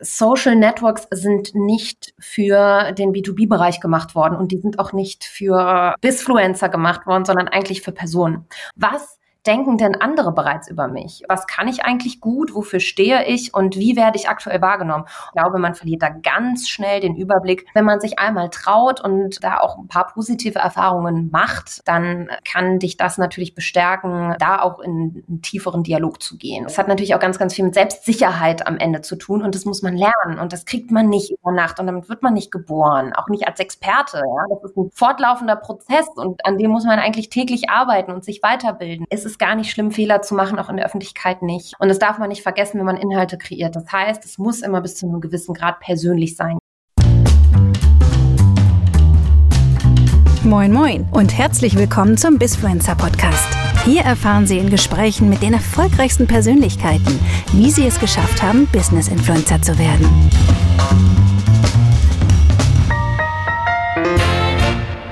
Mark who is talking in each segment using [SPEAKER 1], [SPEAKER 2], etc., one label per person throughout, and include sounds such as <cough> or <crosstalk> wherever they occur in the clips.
[SPEAKER 1] Social Networks sind nicht für den B2B-Bereich gemacht worden und die sind auch nicht für Bisfluencer gemacht worden, sondern eigentlich für Personen. Was denken denn andere bereits über mich? Was kann ich eigentlich gut? Wofür stehe ich? Und wie werde ich aktuell wahrgenommen? Ich glaube, man verliert da ganz schnell den Überblick. Wenn man sich einmal traut und da auch ein paar positive Erfahrungen macht, dann kann dich das natürlich bestärken, da auch in einen tieferen Dialog zu gehen. Es hat natürlich auch ganz, ganz viel mit Selbstsicherheit am Ende zu tun und das muss man lernen und das kriegt man nicht über Nacht und damit wird man nicht geboren, auch nicht als Experte. Ja? Das ist ein fortlaufender Prozess und an dem muss man eigentlich täglich arbeiten und sich weiterbilden. Es ist gar nicht schlimm, Fehler zu machen, auch in der Öffentlichkeit nicht. Und das darf man nicht vergessen, wenn man Inhalte kreiert. Das heißt, es muss immer bis zu einem gewissen Grad persönlich sein.
[SPEAKER 2] Moin Moin und herzlich willkommen zum Bisfluencer Podcast. Hier erfahren Sie in Gesprächen mit den erfolgreichsten Persönlichkeiten, wie sie es geschafft haben, Business Influencer zu werden.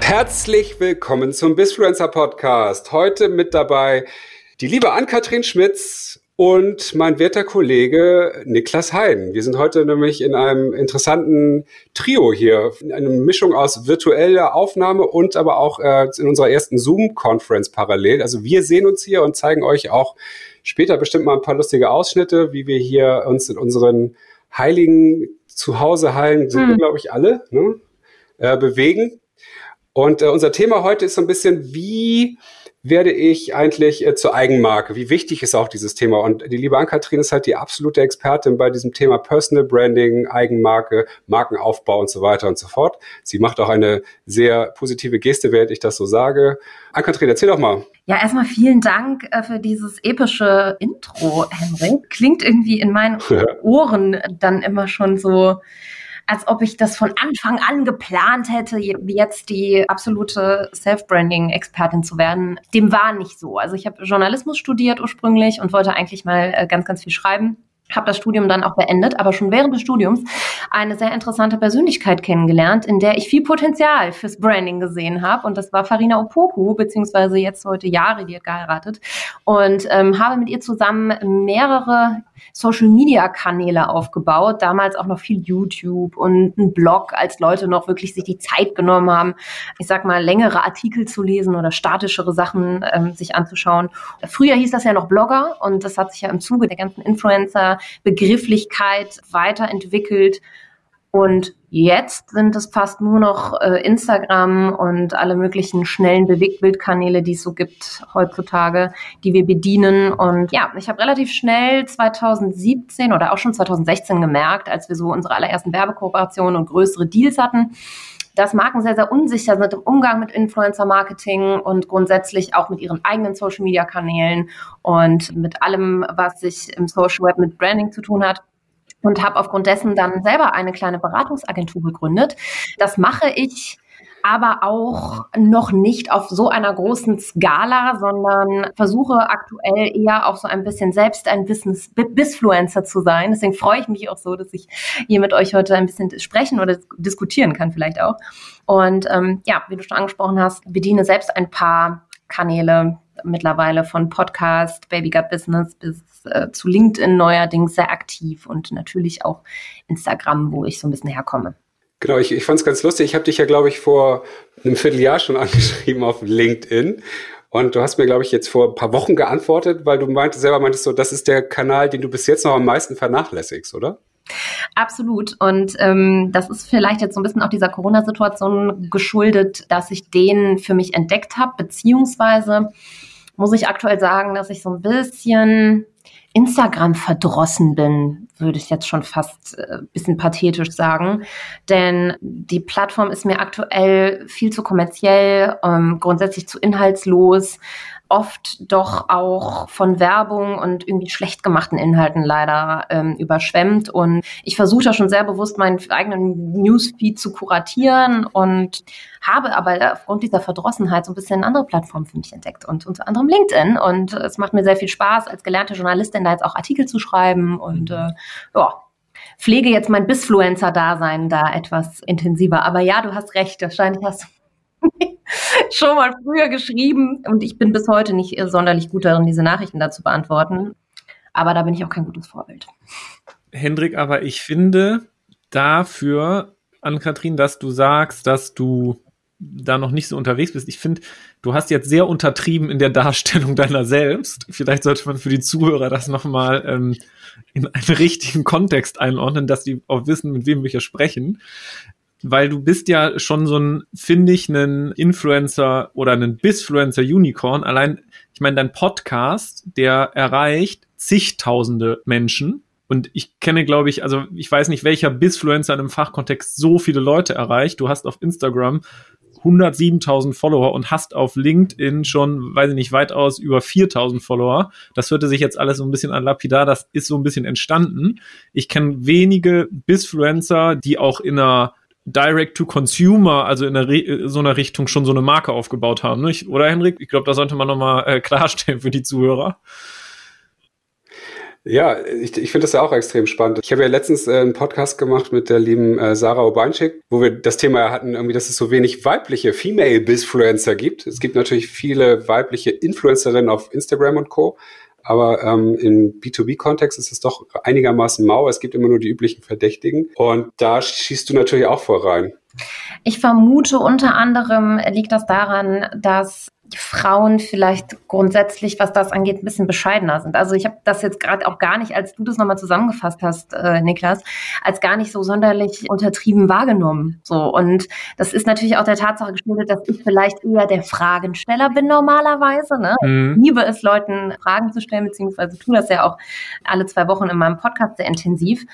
[SPEAKER 3] Herzlich willkommen zum Bisfluencer Podcast. Heute mit dabei die liebe Ann-Kathrin Schmitz und mein werter Kollege Niklas Hein. Wir sind heute nämlich in einem interessanten Trio hier, eine Mischung aus virtueller Aufnahme und aber auch äh, in unserer ersten Zoom-Conference parallel. Also wir sehen uns hier und zeigen euch auch später bestimmt mal ein paar lustige Ausschnitte, wie wir hier uns in unseren heiligen Zuhausehallen, sind hm. wir glaube ich alle, ne, äh, bewegen. Und äh, unser Thema heute ist so ein bisschen, wie werde ich eigentlich äh, zur Eigenmarke? Wie wichtig ist auch dieses Thema? Und die liebe Ann-Kathrin ist halt die absolute Expertin bei diesem Thema Personal Branding, Eigenmarke, Markenaufbau und so weiter und so fort. Sie macht auch eine sehr positive Geste, während ich das so sage. Ann-Kathrin, erzähl doch mal.
[SPEAKER 1] Ja, erstmal vielen Dank äh, für dieses epische Intro, Henrik. Klingt irgendwie in meinen <laughs> Ohren dann immer schon so als ob ich das von Anfang an geplant hätte, jetzt die absolute Self-Branding-Expertin zu werden. Dem war nicht so. Also ich habe Journalismus studiert ursprünglich und wollte eigentlich mal äh, ganz, ganz viel schreiben habe das Studium dann auch beendet, aber schon während des Studiums eine sehr interessante Persönlichkeit kennengelernt, in der ich viel Potenzial fürs Branding gesehen habe. Und das war Farina Opoku, beziehungsweise jetzt heute Jahre, die hat geheiratet. Und ähm, habe mit ihr zusammen mehrere Social-Media-Kanäle aufgebaut. Damals auch noch viel YouTube und ein Blog, als Leute noch wirklich sich die Zeit genommen haben, ich sag mal, längere Artikel zu lesen oder statischere Sachen ähm, sich anzuschauen. Früher hieß das ja noch Blogger und das hat sich ja im Zuge der ganzen Influencer Begrifflichkeit weiterentwickelt. Und jetzt sind es fast nur noch äh, Instagram und alle möglichen schnellen Bewegtbildkanäle, die es so gibt heutzutage, die wir bedienen. Und ja, ich habe relativ schnell 2017 oder auch schon 2016 gemerkt, als wir so unsere allerersten Werbekooperationen und größere Deals hatten, dass Marken sehr, sehr unsicher sind im Umgang mit Influencer-Marketing und grundsätzlich auch mit ihren eigenen Social-Media-Kanälen und mit allem, was sich im Social Web mit Branding zu tun hat und habe aufgrund dessen dann selber eine kleine Beratungsagentur gegründet. Das mache ich aber auch noch nicht auf so einer großen Skala, sondern versuche aktuell eher auch so ein bisschen selbst ein Business Bisfluencer zu sein. Deswegen freue ich mich auch so, dass ich hier mit euch heute ein bisschen sprechen oder diskutieren kann vielleicht auch. Und ähm, ja, wie du schon angesprochen hast, bediene selbst ein paar Kanäle mittlerweile von Podcast, Baby Gut Business bis äh, zu LinkedIn neuerdings sehr aktiv und natürlich auch Instagram, wo ich so ein bisschen herkomme.
[SPEAKER 3] Genau, ich, ich fand es ganz lustig. Ich habe dich ja, glaube ich, vor einem Vierteljahr schon <laughs> angeschrieben auf LinkedIn. Und du hast mir, glaube ich, jetzt vor ein paar Wochen geantwortet, weil du meintest, selber meintest so, das ist der Kanal, den du bis jetzt noch am meisten vernachlässigst, oder?
[SPEAKER 1] Absolut. Und ähm, das ist vielleicht jetzt so ein bisschen auch dieser Corona-Situation geschuldet, dass ich den für mich entdeckt habe, beziehungsweise muss ich aktuell sagen, dass ich so ein bisschen Instagram verdrossen bin, würde ich jetzt schon fast äh, bisschen pathetisch sagen. Denn die Plattform ist mir aktuell viel zu kommerziell, ähm, grundsätzlich zu inhaltslos oft doch auch von Werbung und irgendwie schlecht gemachten Inhalten leider ähm, überschwemmt. Und ich versuche da schon sehr bewusst meinen eigenen Newsfeed zu kuratieren und habe aber aufgrund dieser Verdrossenheit so ein bisschen andere Plattformen für mich entdeckt und unter anderem LinkedIn. Und es macht mir sehr viel Spaß, als gelernte Journalistin da jetzt auch Artikel zu schreiben und äh, ja, pflege jetzt mein Bisfluencer-Dasein da etwas intensiver. Aber ja, du hast recht, wahrscheinlich hast du <laughs> <laughs> <laughs> schon mal früher geschrieben und ich bin bis heute nicht sonderlich gut darin, diese Nachrichten dazu beantworten. Aber da bin ich auch kein gutes Vorbild.
[SPEAKER 4] Hendrik, aber ich finde dafür, an Kathrin, dass du sagst, dass du da noch nicht so unterwegs bist. Ich finde, du hast jetzt sehr untertrieben in der Darstellung <laughs> deiner selbst. Vielleicht sollte man für die Zuhörer das nochmal ähm, in einen <laughs> richtigen Kontext einordnen, dass die auch wissen, mit wem wir hier sprechen. Weil du bist ja schon so ein, finde ich, ein Influencer oder ein Bisfluencer-Unicorn. Allein, ich meine, dein Podcast, der erreicht zigtausende Menschen. Und ich kenne, glaube ich, also ich weiß nicht, welcher Bisfluencer in einem Fachkontext so viele Leute erreicht. Du hast auf Instagram 107.000 Follower und hast auf LinkedIn schon, weiß ich nicht, weitaus über 4.000 Follower. Das hörte sich jetzt alles so ein bisschen an lapidar, das ist so ein bisschen entstanden. Ich kenne wenige Bisfluencer, die auch in einer Direct-to-Consumer, also in einer so einer Richtung schon so eine Marke aufgebaut haben. Nicht? Oder Henrik? Ich glaube, da sollte man nochmal äh, klarstellen für die Zuhörer.
[SPEAKER 3] Ja, ich, ich finde das ja auch extrem spannend. Ich habe ja letztens äh, einen Podcast gemacht mit der lieben äh, Sarah Obanschik, wo wir das Thema hatten, irgendwie, dass es so wenig weibliche Female Bizfluencer gibt. Es gibt natürlich viele weibliche Influencerinnen auf Instagram und Co. Aber ähm, im B2B-Kontext ist es doch einigermaßen mau. Es gibt immer nur die üblichen Verdächtigen. Und da schießt du natürlich auch vor rein.
[SPEAKER 1] Ich vermute unter anderem liegt das daran, dass Frauen vielleicht grundsätzlich, was das angeht, ein bisschen bescheidener sind. Also ich habe das jetzt gerade auch gar nicht, als du das nochmal zusammengefasst hast, äh, Niklas, als gar nicht so sonderlich untertrieben wahrgenommen. So und das ist natürlich auch der Tatsache geschuldet, dass ich vielleicht eher der Fragensteller bin normalerweise. Ne? Mhm. Ich liebe es, Leuten Fragen zu stellen, beziehungsweise tue das ja auch alle zwei Wochen in meinem Podcast sehr intensiv.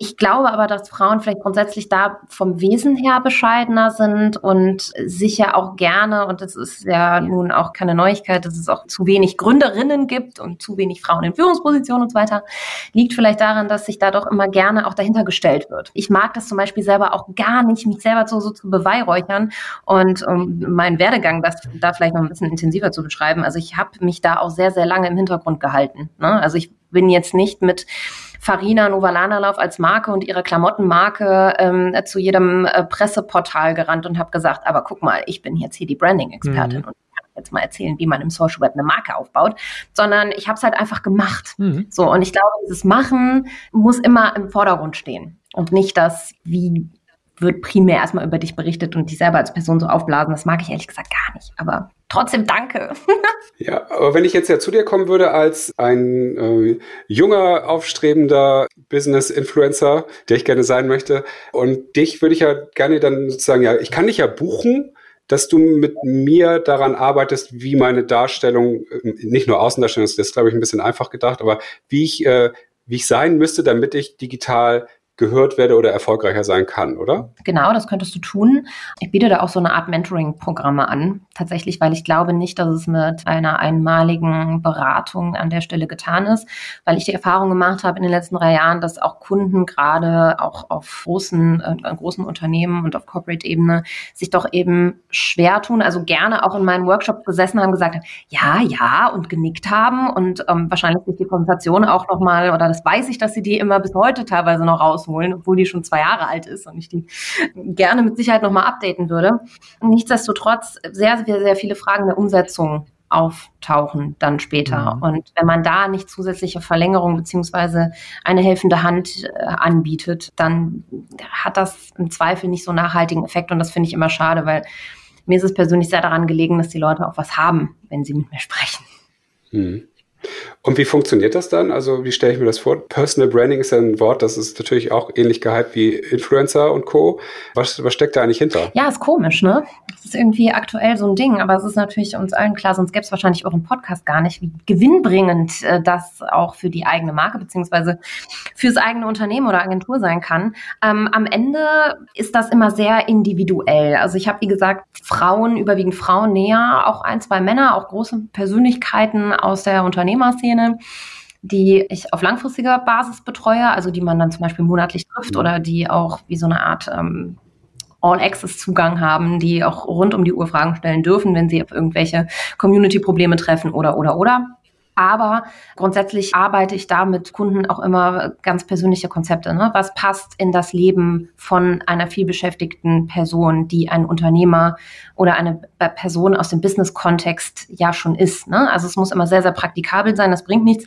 [SPEAKER 1] Ich glaube aber, dass Frauen vielleicht grundsätzlich da vom Wesen her bescheidener sind und sicher auch gerne, und das ist ja nun auch keine Neuigkeit, dass es auch zu wenig Gründerinnen gibt und zu wenig Frauen in Führungspositionen und so weiter, liegt vielleicht daran, dass sich da doch immer gerne auch dahinter gestellt wird. Ich mag das zum Beispiel selber auch gar nicht, mich selber so, so zu beweihräuchern und um meinen Werdegang das da vielleicht noch ein bisschen intensiver zu beschreiben. Also ich habe mich da auch sehr, sehr lange im Hintergrund gehalten. Ne? Also ich bin jetzt nicht mit Farina Novalanalauf als Marke und ihre Klamottenmarke ähm, zu jedem äh, Presseportal gerannt und habe gesagt, aber guck mal, ich bin jetzt hier die Branding-Expertin mhm. und kann jetzt mal erzählen, wie man im Social Web eine Marke aufbaut, sondern ich habe es halt einfach gemacht. Mhm. So und ich glaube, dieses Machen muss immer im Vordergrund stehen und nicht das, wie wird primär erstmal über dich berichtet und dich selber als Person so aufblasen. Das mag ich ehrlich gesagt gar nicht. Aber trotzdem danke. <laughs>
[SPEAKER 3] ja, aber wenn ich jetzt ja zu dir kommen würde als ein äh, junger, aufstrebender Business-Influencer, der ich gerne sein möchte, und dich würde ich ja gerne dann sozusagen, ja, ich kann dich ja buchen, dass du mit mir daran arbeitest, wie meine Darstellung, äh, nicht nur Außendarstellung, das ist, glaube ich, ein bisschen einfach gedacht, aber wie ich, äh, wie ich sein müsste, damit ich digital gehört werde oder erfolgreicher sein kann, oder?
[SPEAKER 1] Genau, das könntest du tun. Ich biete da auch so eine Art Mentoring-Programme an, tatsächlich, weil ich glaube nicht, dass es mit einer einmaligen Beratung an der Stelle getan ist, weil ich die Erfahrung gemacht habe in den letzten drei Jahren, dass auch Kunden gerade auch auf großen, äh, großen Unternehmen und auf Corporate-Ebene sich doch eben schwer tun, also gerne auch in meinen Workshops gesessen haben, gesagt haben, ja, ja und genickt haben und ähm, wahrscheinlich sich die Präsentation auch nochmal, oder das weiß ich, dass sie die immer bis heute teilweise noch raus rausholen, obwohl die schon zwei Jahre alt ist und ich die gerne mit Sicherheit nochmal updaten würde. Nichtsdestotrotz sehr, sehr, sehr viele Fragen der Umsetzung auftauchen dann später. Mhm. Und wenn man da nicht zusätzliche Verlängerung beziehungsweise eine helfende Hand äh, anbietet, dann hat das im Zweifel nicht so nachhaltigen Effekt. Und das finde ich immer schade, weil mir ist es persönlich sehr daran gelegen, dass die Leute auch was haben, wenn sie mit mir sprechen.
[SPEAKER 3] Mhm. Und wie funktioniert das dann? Also wie stelle ich mir das vor? Personal Branding ist ja ein Wort, das ist natürlich auch ähnlich gehypt wie Influencer und Co. Was, was steckt da eigentlich hinter?
[SPEAKER 1] Ja, ist komisch, ne? Das ist irgendwie aktuell so ein Ding, aber es ist natürlich uns allen klar, sonst gäbe es wahrscheinlich auch im Podcast gar nicht, wie gewinnbringend äh, das auch für die eigene Marke beziehungsweise fürs eigene Unternehmen oder Agentur sein kann. Ähm, am Ende ist das immer sehr individuell. Also ich habe, wie gesagt, Frauen, überwiegend Frauen näher, auch ein, zwei Männer, auch große Persönlichkeiten aus der Unternehmerszene die ich auf langfristiger Basis betreue, also die man dann zum Beispiel monatlich trifft mhm. oder die auch wie so eine Art ähm, All-Access-Zugang haben, die auch rund um die Uhr Fragen stellen dürfen, wenn sie auf irgendwelche Community-Probleme treffen oder, oder, oder. Aber grundsätzlich arbeite ich da mit Kunden auch immer ganz persönliche Konzepte. Ne? Was passt in das Leben von einer vielbeschäftigten Person, die ein Unternehmer oder eine Person aus dem Business-Kontext ja schon ist? Ne? Also es muss immer sehr, sehr praktikabel sein. Das bringt nichts,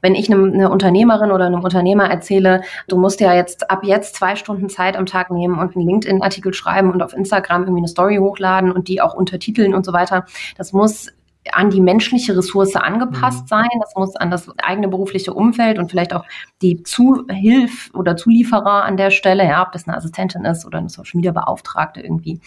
[SPEAKER 1] wenn ich eine, eine Unternehmerin oder einem Unternehmer erzähle, du musst ja jetzt ab jetzt zwei Stunden Zeit am Tag nehmen und einen LinkedIn-Artikel schreiben und auf Instagram irgendwie eine Story hochladen und die auch untertiteln und so weiter. Das muss an die menschliche Ressource angepasst mhm. sein. Das muss an das eigene berufliche Umfeld und vielleicht auch die Zuhilf oder Zulieferer an der Stelle, ja, ob das eine Assistentin ist oder eine Social Media Beauftragte irgendwie.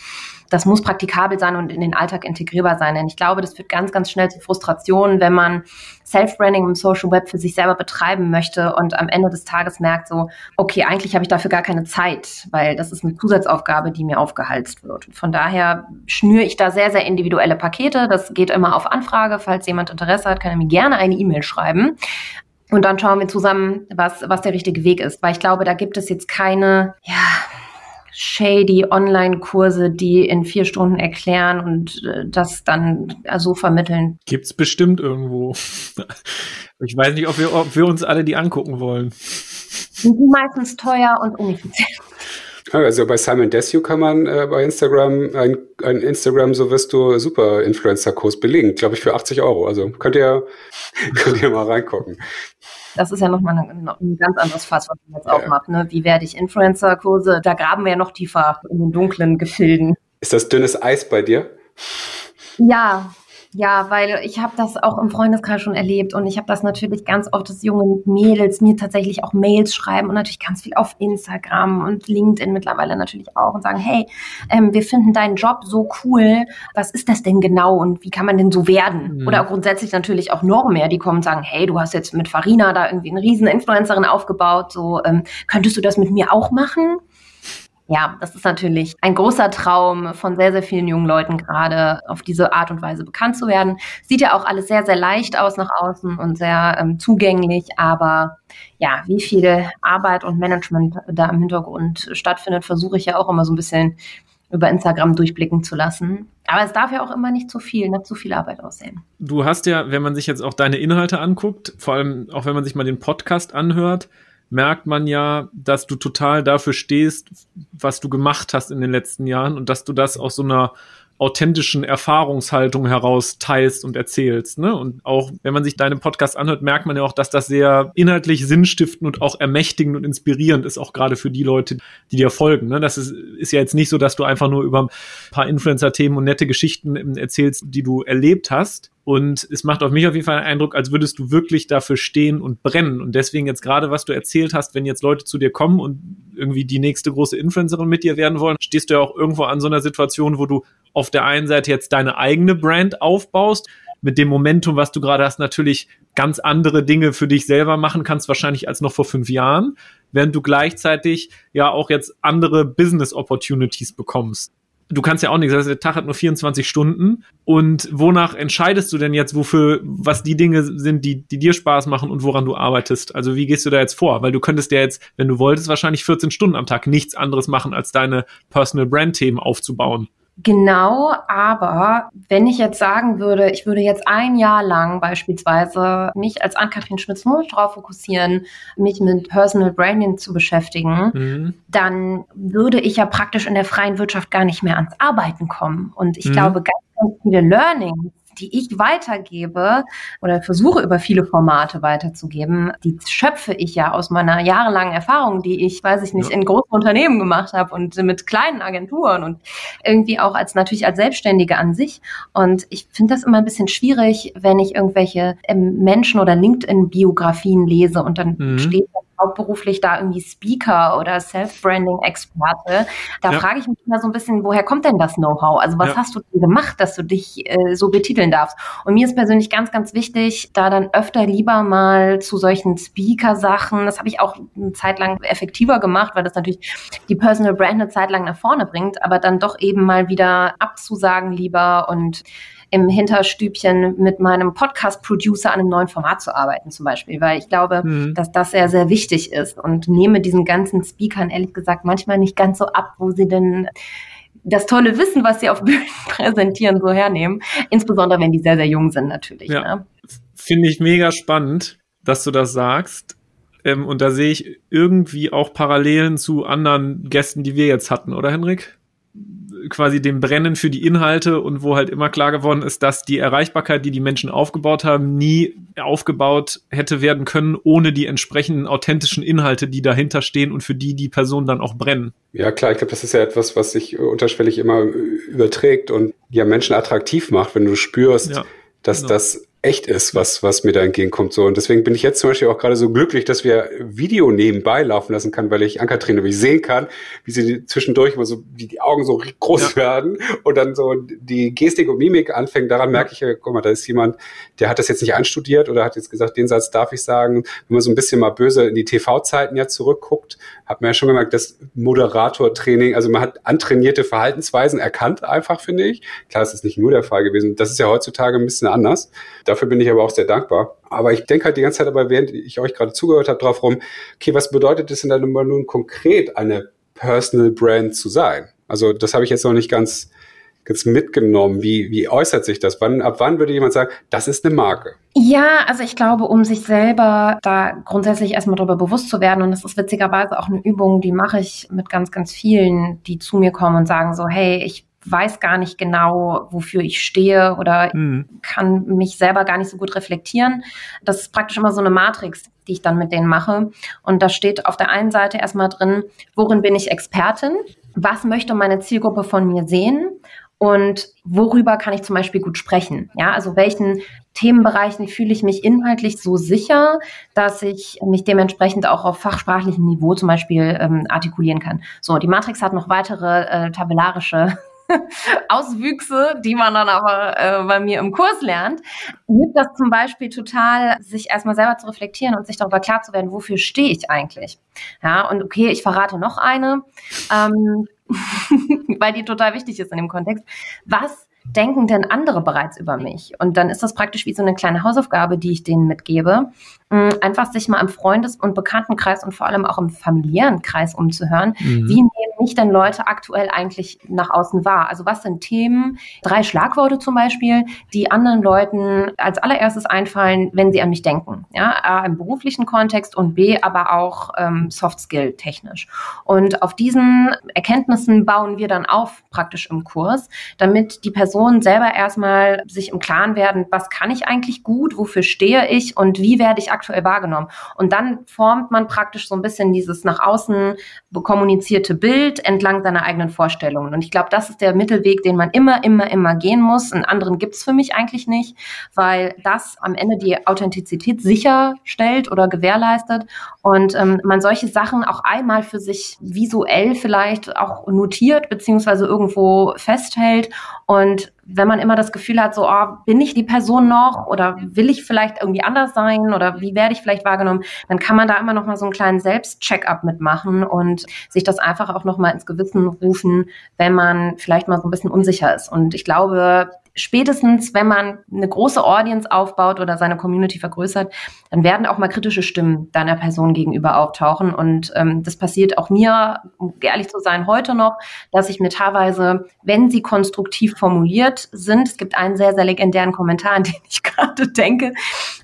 [SPEAKER 1] Das muss praktikabel sein und in den Alltag integrierbar sein. Denn ich glaube, das führt ganz, ganz schnell zu Frustrationen, wenn man Self-Branding im Social Web für sich selber betreiben möchte und am Ende des Tages merkt so, okay, eigentlich habe ich dafür gar keine Zeit, weil das ist eine Zusatzaufgabe, die mir aufgehalst wird. Von daher schnüre ich da sehr, sehr individuelle Pakete. Das geht immer auf Anfrage. Falls jemand Interesse hat, kann er mir gerne eine E-Mail schreiben. Und dann schauen wir zusammen, was, was der richtige Weg ist. Weil ich glaube, da gibt es jetzt keine, ja, shady Online-Kurse, die in vier Stunden erklären und äh, das dann äh, so vermitteln.
[SPEAKER 4] Gibt's bestimmt irgendwo. <laughs> ich weiß nicht, ob wir, ob wir uns alle die angucken wollen.
[SPEAKER 1] Sind die meistens teuer und ineffizient.
[SPEAKER 3] Also bei Simon Desue kann man äh, bei Instagram ein, ein, Instagram, so wirst du super Influencer-Kurs belegen, glaube ich, für 80 Euro. Also könnt ihr, <laughs> könnt ihr mal reingucken.
[SPEAKER 1] Das ist ja nochmal ein, ein ganz anderes Fass, was man jetzt ja. aufmacht. Ne? Wie werde ich Influencer-Kurse? Da graben wir ja noch tiefer in den dunklen Gefilden.
[SPEAKER 3] Ist das dünnes Eis bei dir?
[SPEAKER 1] Ja, ja, weil ich habe das auch im Freundeskreis schon erlebt und ich habe das natürlich ganz oft, dass junge Mädels mir tatsächlich auch Mails schreiben und natürlich ganz viel auf Instagram und LinkedIn mittlerweile natürlich auch und sagen, hey, ähm, wir finden deinen Job so cool, was ist das denn genau und wie kann man denn so werden? Mhm. Oder grundsätzlich natürlich auch noch mehr, die kommen und sagen, hey, du hast jetzt mit Farina da irgendwie eine riesen Influencerin aufgebaut, so ähm, könntest du das mit mir auch machen? Ja, das ist natürlich ein großer Traum von sehr, sehr vielen jungen Leuten gerade, auf diese Art und Weise bekannt zu werden. Sieht ja auch alles sehr, sehr leicht aus nach außen und sehr ähm, zugänglich, aber ja, wie viel Arbeit und Management da im Hintergrund stattfindet, versuche ich ja auch immer so ein bisschen über Instagram durchblicken zu lassen. Aber es darf ja auch immer nicht zu viel, nicht zu viel Arbeit aussehen.
[SPEAKER 4] Du hast ja, wenn man sich jetzt auch deine Inhalte anguckt, vor allem auch wenn man sich mal den Podcast anhört, merkt man ja, dass du total dafür stehst, was du gemacht hast in den letzten Jahren und dass du das aus so einer authentischen Erfahrungshaltung heraus teilst und erzählst. Ne? Und auch wenn man sich deine Podcasts anhört, merkt man ja auch, dass das sehr inhaltlich sinnstiftend und auch ermächtigend und inspirierend ist, auch gerade für die Leute, die dir folgen. Ne? Das ist, ist ja jetzt nicht so, dass du einfach nur über ein paar Influencer-Themen und nette Geschichten erzählst, die du erlebt hast, und es macht auf mich auf jeden Fall einen Eindruck, als würdest du wirklich dafür stehen und brennen. Und deswegen jetzt gerade, was du erzählt hast, wenn jetzt Leute zu dir kommen und irgendwie die nächste große Influencerin mit dir werden wollen, stehst du ja auch irgendwo an so einer Situation, wo du auf der einen Seite jetzt deine eigene Brand aufbaust, mit dem Momentum, was du gerade hast, natürlich ganz andere Dinge für dich selber machen kannst, wahrscheinlich als noch vor fünf Jahren, während du gleichzeitig ja auch jetzt andere Business Opportunities bekommst du kannst ja auch nichts, heißt, der Tag hat nur 24 Stunden. Und wonach entscheidest du denn jetzt, wofür, was die Dinge sind, die, die dir Spaß machen und woran du arbeitest? Also wie gehst du da jetzt vor? Weil du könntest ja jetzt, wenn du wolltest, wahrscheinlich 14 Stunden am Tag nichts anderes machen, als deine Personal Brand Themen aufzubauen.
[SPEAKER 1] Genau, aber wenn ich jetzt sagen würde, ich würde jetzt ein Jahr lang beispielsweise mich als Ann-Kathrin Schmitz nur darauf fokussieren, mich mit Personal Branding zu beschäftigen, mhm. dann würde ich ja praktisch in der freien Wirtschaft gar nicht mehr ans Arbeiten kommen. Und ich mhm. glaube, ganz, ganz viele Learnings, die ich weitergebe oder versuche über viele Formate weiterzugeben, die schöpfe ich ja aus meiner jahrelangen Erfahrung, die ich, weiß ich nicht, ja. in großen Unternehmen gemacht habe und mit kleinen Agenturen und irgendwie auch als natürlich als Selbstständige an sich. Und ich finde das immer ein bisschen schwierig, wenn ich irgendwelche ähm, Menschen oder LinkedIn-Biografien lese und dann mhm. steht hauptberuflich da irgendwie Speaker oder Self-Branding-Experte. Da ja. frage ich mich immer so ein bisschen, woher kommt denn das Know-how? Also was ja. hast du denn gemacht, dass du dich äh, so betiteln darfst? Und mir ist persönlich ganz, ganz wichtig, da dann öfter lieber mal zu solchen Speaker-Sachen, das habe ich auch eine Zeit lang effektiver gemacht, weil das natürlich die Personal Brand eine Zeit lang nach vorne bringt, aber dann doch eben mal wieder abzusagen lieber und im Hinterstübchen mit meinem Podcast-Producer an einem neuen Format zu arbeiten, zum Beispiel, weil ich glaube, mhm. dass das sehr, sehr wichtig ist und nehme diesen ganzen Speakern ehrlich gesagt manchmal nicht ganz so ab, wo sie denn das tolle Wissen, was sie auf <laughs> Bühnen präsentieren, so hernehmen. Insbesondere, wenn die sehr, sehr jung sind, natürlich. Ja. Ne?
[SPEAKER 4] Finde ich mega spannend, dass du das sagst. Ähm, und da sehe ich irgendwie auch Parallelen zu anderen Gästen, die wir jetzt hatten, oder Henrik? Quasi dem Brennen für die Inhalte und wo halt immer klar geworden ist, dass die Erreichbarkeit, die die Menschen aufgebaut haben, nie aufgebaut hätte werden können, ohne die entsprechenden authentischen Inhalte, die dahinter stehen und für die die Personen dann auch brennen.
[SPEAKER 3] Ja, klar, ich glaube, das ist ja etwas, was sich unterschwellig immer überträgt und ja Menschen attraktiv macht, wenn du spürst, ja, dass genau. das echt ist, was, was mir da entgegenkommt. So. Und deswegen bin ich jetzt zum Beispiel auch gerade so glücklich, dass wir Video nebenbei laufen lassen kann, weil ich Ankatrine wie sehen kann, wie sie zwischendurch immer so, wie die Augen so groß ja. werden und dann so die Gestik und Mimik anfängt. Daran merke ich, guck mal, da ist jemand, der hat das jetzt nicht anstudiert oder hat jetzt gesagt, den Satz darf ich sagen. Wenn man so ein bisschen mal böse in die TV-Zeiten ja zurückguckt, hat man ja schon gemerkt, dass Moderatortraining, also man hat antrainierte Verhaltensweisen erkannt einfach, finde ich. Klar, das ist nicht nur der Fall gewesen. Das ist ja heutzutage ein bisschen anders. Dafür bin ich aber auch sehr dankbar. Aber ich denke halt die ganze Zeit dabei, während ich euch gerade zugehört habe, drauf rum, okay, was bedeutet es denn dann nun konkret, eine Personal Brand zu sein? Also das habe ich jetzt noch nicht ganz, ganz mitgenommen. Wie, wie äußert sich das? Wann, ab wann würde jemand sagen, das ist eine Marke?
[SPEAKER 1] Ja, also ich glaube, um sich selber da grundsätzlich erstmal darüber bewusst zu werden, und das ist witzigerweise auch eine Übung, die mache ich mit ganz, ganz vielen, die zu mir kommen und sagen so, hey, ich weiß gar nicht genau, wofür ich stehe oder mhm. kann mich selber gar nicht so gut reflektieren. Das ist praktisch immer so eine Matrix, die ich dann mit denen mache. Und da steht auf der einen Seite erstmal drin, worin bin ich Expertin? Was möchte meine Zielgruppe von mir sehen? Und worüber kann ich zum Beispiel gut sprechen? Ja, also welchen Themenbereichen fühle ich mich inhaltlich so sicher, dass ich mich dementsprechend auch auf fachsprachlichem Niveau zum Beispiel ähm, artikulieren kann. So, die Matrix hat noch weitere äh, tabellarische <laughs> Auswüchse, die man dann aber äh, bei mir im Kurs lernt, hilft das zum Beispiel total, sich erstmal selber zu reflektieren und sich darüber klar zu werden, wofür stehe ich eigentlich. Ja, und okay, ich verrate noch eine, ähm, <laughs> weil die total wichtig ist in dem Kontext. Was denken denn andere bereits über mich? Und dann ist das praktisch wie so eine kleine Hausaufgabe, die ich denen mitgebe. Mm, einfach sich mal im Freundes- und Bekanntenkreis und vor allem auch im familiären Kreis umzuhören. Mhm. Wie nehmen mich denn Leute aktuell eigentlich nach außen wahr? Also was sind Themen, drei Schlagworte zum Beispiel, die anderen Leuten als allererstes einfallen, wenn sie an mich denken? Ja, A, im beruflichen Kontext und B, aber auch ähm, Soft-Skill technisch. Und auf diesen Erkenntnissen bauen wir dann auf praktisch im Kurs, damit die Personen selber erstmal sich im Klaren werden, was kann ich eigentlich gut, wofür stehe ich und wie werde ich aktuell wahrgenommen. Und dann formt man praktisch so ein bisschen dieses nach außen kommunizierte Bild entlang seiner eigenen Vorstellungen. Und ich glaube, das ist der Mittelweg, den man immer, immer, immer gehen muss. Einen anderen gibt es für mich eigentlich nicht, weil das am Ende die Authentizität sicherstellt oder gewährleistet und ähm, man solche Sachen auch einmal für sich visuell vielleicht auch notiert beziehungsweise irgendwo festhält und wenn man immer das Gefühl hat, so, oh, bin ich die Person noch oder will ich vielleicht irgendwie anders sein oder wie werde ich vielleicht wahrgenommen, dann kann man da immer noch mal so einen kleinen Selbstcheck-up mitmachen und sich das einfach auch noch mal ins Gewissen rufen, wenn man vielleicht mal so ein bisschen unsicher ist. Und ich glaube, spätestens, wenn man eine große Audience aufbaut oder seine Community vergrößert, dann werden auch mal kritische Stimmen deiner Person gegenüber auftauchen. Und ähm, das passiert auch mir, um ehrlich zu sein, heute noch, dass ich mir teilweise, wenn sie konstruktiv formuliert sind, es gibt einen sehr, sehr legendären Kommentar, an den ich <laughs> gerade denke,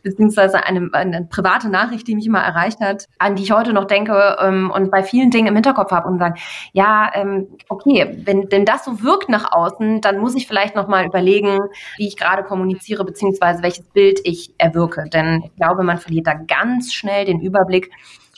[SPEAKER 1] beziehungsweise eine, eine private Nachricht, die mich mal erreicht hat, an die ich heute noch denke ähm, und bei vielen Dingen im Hinterkopf habe und sagen, ja, ähm, okay, wenn denn das so wirkt nach außen, dann muss ich vielleicht noch mal überlegen, wie ich gerade kommuniziere, beziehungsweise welches Bild ich erwirke. Denn ich glaube, man verliert da ganz schnell den Überblick,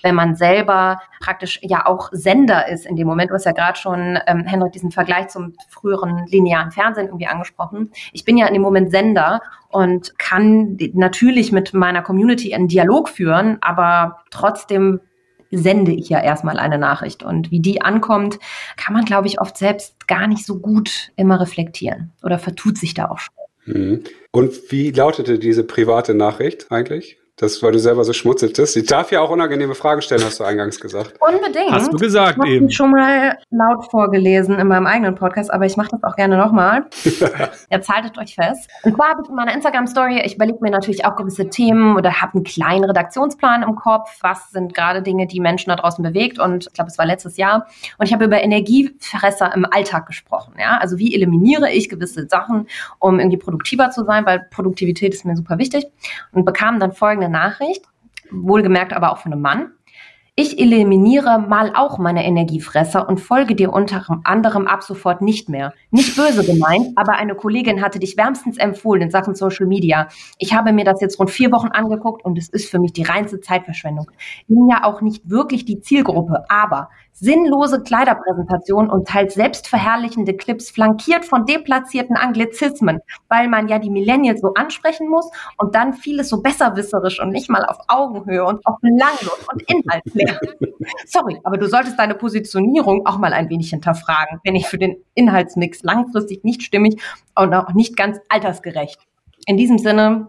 [SPEAKER 1] wenn man selber praktisch ja auch Sender ist in dem Moment. Du hast ja gerade schon, ähm, Henrik, diesen Vergleich zum früheren linearen Fernsehen irgendwie angesprochen. Ich bin ja in dem Moment Sender und kann natürlich mit meiner Community einen Dialog führen, aber trotzdem sende ich ja erstmal eine Nachricht. Und wie die ankommt, kann man, glaube ich, oft selbst gar nicht so gut immer reflektieren oder vertut sich da auch schon.
[SPEAKER 3] Mhm. Und wie lautete diese private Nachricht eigentlich? Das, weil du selber so schmutzeltest. Ich darf ja auch unangenehme Fragen stellen, hast du eingangs gesagt.
[SPEAKER 1] Unbedingt.
[SPEAKER 4] Hast du gesagt
[SPEAKER 1] ich eben. schon mal laut vorgelesen in meinem eigenen Podcast, aber ich mache das auch gerne nochmal. <laughs> Jetzt haltet euch fest. Und zwar habe ich in meiner Instagram-Story, ich überlege mir natürlich auch gewisse Themen oder habe einen kleinen Redaktionsplan im Kopf. Was sind gerade Dinge, die Menschen da draußen bewegt? Und ich glaube, es war letztes Jahr. Und ich habe über Energiefresser im Alltag gesprochen. Ja? Also wie eliminiere ich gewisse Sachen, um irgendwie produktiver zu sein, weil Produktivität ist mir super wichtig. Und bekam dann folgende eine Nachricht, wohlgemerkt aber auch von einem Mann. Ich eliminiere mal auch meine Energiefresser und folge dir unter anderem ab sofort nicht mehr. Nicht böse gemeint, aber eine Kollegin hatte dich wärmstens empfohlen in Sachen Social Media. Ich habe mir das jetzt rund vier Wochen angeguckt und es ist für mich die reinste Zeitverschwendung. Bin ja auch nicht wirklich die Zielgruppe, aber sinnlose Kleiderpräsentationen und teils selbstverherrlichende Clips flankiert von deplatzierten Anglizismen, weil man ja die Millennials so ansprechen muss und dann vieles so besserwisserisch und nicht mal auf Augenhöhe und auf belanglos und inhaltsleer. <laughs> Sorry, aber du solltest deine Positionierung auch mal ein wenig hinterfragen, wenn ich für den Inhaltsmix langfristig nicht stimmig und auch nicht ganz altersgerecht. In diesem Sinne,